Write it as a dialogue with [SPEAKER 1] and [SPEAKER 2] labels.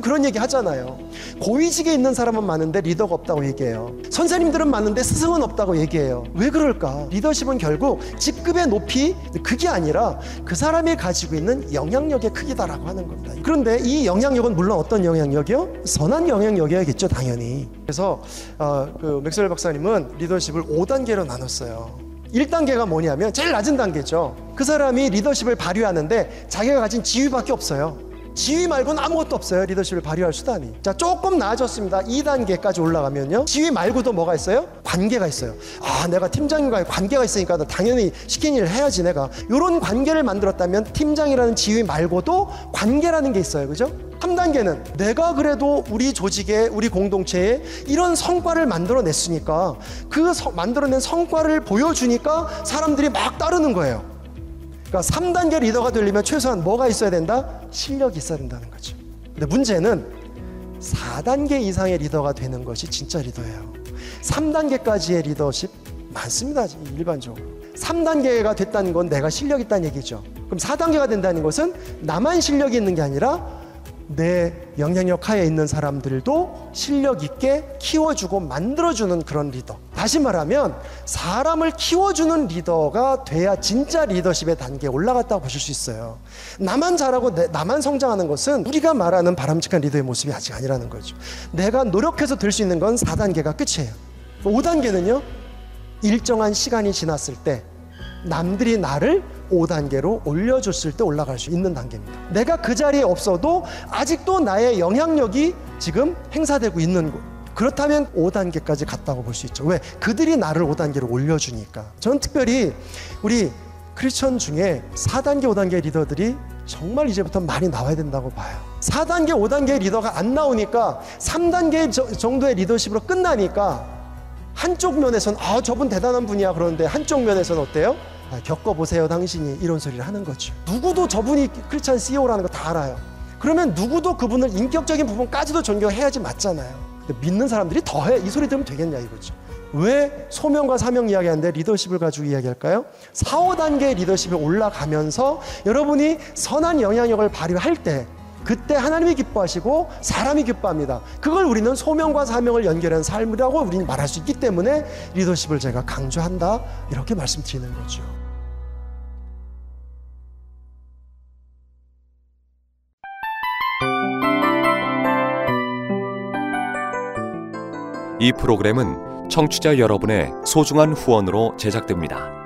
[SPEAKER 1] 그런 얘기 하잖아요. 고위직에 있는 사람은 많은데 리더가 없다고 얘기해요. 선생님들은 많은데 스승은 없다고 얘기해요. 왜 그럴까? 리더십은 결국 직급의 높이 그게 아니라 그 사람이 가지고 있는 영향력의 크기다라고 하는 겁니다. 그런데 이 영향력은 물론 어떤 영향력이요? 선한 영향력이어야겠죠, 당연히. 그래서 어, 그 맥스웰 박사님은 리더십을 5단계로 나눴어요. 1단계가 뭐냐면 제일 낮은 단계죠. 그 사람이 리더십을 발휘하는데 자기가 가진 지위밖에 없어요. 지위 말고는 아무것도 없어요. 리더십을 발휘할 수단이. 자, 조금 나아졌습니다. 2단계까지 올라가면요. 지위 말고도 뭐가 있어요? 관계가 있어요. 아, 내가 팀장님과의 관계가 있으니까 당연히 시킨 일을 해야지 내가. 이런 관계를 만들었다면 팀장이라는 지위 말고도 관계라는 게 있어요. 그죠? 3단계는 내가 그래도 우리 조직에 우리 공동체에 이런 성과를 만들어냈으니까 그 서, 만들어낸 성과를 보여주니까 사람들이 막 따르는 거예요. 그러니까 3단계 리더가 되려면 최소한 뭐가 있어야 된다? 실력이 있어야 된다는 거죠. 근데 문제는 4단계 이상의 리더가 되는 것이 진짜 리더예요. 3단계까지의 리더십 많습니다. 일반적으로. 3단계가 됐다는 건 내가 실력 있다는 얘기죠. 그럼 4단계가 된다는 것은 나만 실력이 있는 게 아니라 내 영향력 하에 있는 사람들도 실력 있게 키워주고 만들어주는 그런 리더. 다시 말하면 사람을 키워주는 리더가 돼야 진짜 리더십의 단계에 올라갔다고 보실 수 있어요. 나만 잘하고 내, 나만 성장하는 것은 우리가 말하는 바람직한 리더의 모습이 아직 아니라는 거죠. 내가 노력해서 될 수 있는 건 4단계가 끝이에요. 5단계는요, 일정한 시간이 지났을 때 남들이 나를 5단계로 올려줬을 때 올라갈 수 있는 단계입니다. 내가 그 자리에 없어도 아직도 나의 영향력이 지금 행사되고 있는 곳. 그렇다면 5단계까지 갔다고 볼 수 있죠. 왜? 그들이 나를 5단계로 올려주니까. 저는 특별히 우리 크리스천 중에 4단계, 5단계 리더들이 정말 이제부터 많이 나와야 된다고 봐요. 4단계, 5단계 리더가 안 나오니까 3단계 정도의 리더십으로 끝나니까 한쪽 면에서는 아, 저분 대단한 분이야. 그러는데 한쪽 면에서는 어때요? 아, 겪어보세요, 당신이. 이런 소리를 하는 거죠. 누구도 저분이 크리스찬 CEO라는 거 다 알아요. 그러면 누구도 그분을 인격적인 부분까지도 존경해야지 맞잖아요. 근데 믿는 사람들이 더 해. 이 소리 들으면 되겠냐 이거죠. 왜 소명과 사명 이야기하는데 리더십을 가지고 이야기할까요? 4, 5단계 리더십에 올라가면서 여러분이 선한 영향력을 발휘할 때 그때 하나님이 기뻐하시고 사람이 기뻐합니다. 그걸 우리는 소명과 사명을 연결한 삶이라고 우리는 말할 수 있기 때문에 리더십을 제가 강조한다. 이렇게 말씀드리는 거죠.
[SPEAKER 2] 이 프로그램은 청취자 여러분의 소중한 후원으로 제작됩니다.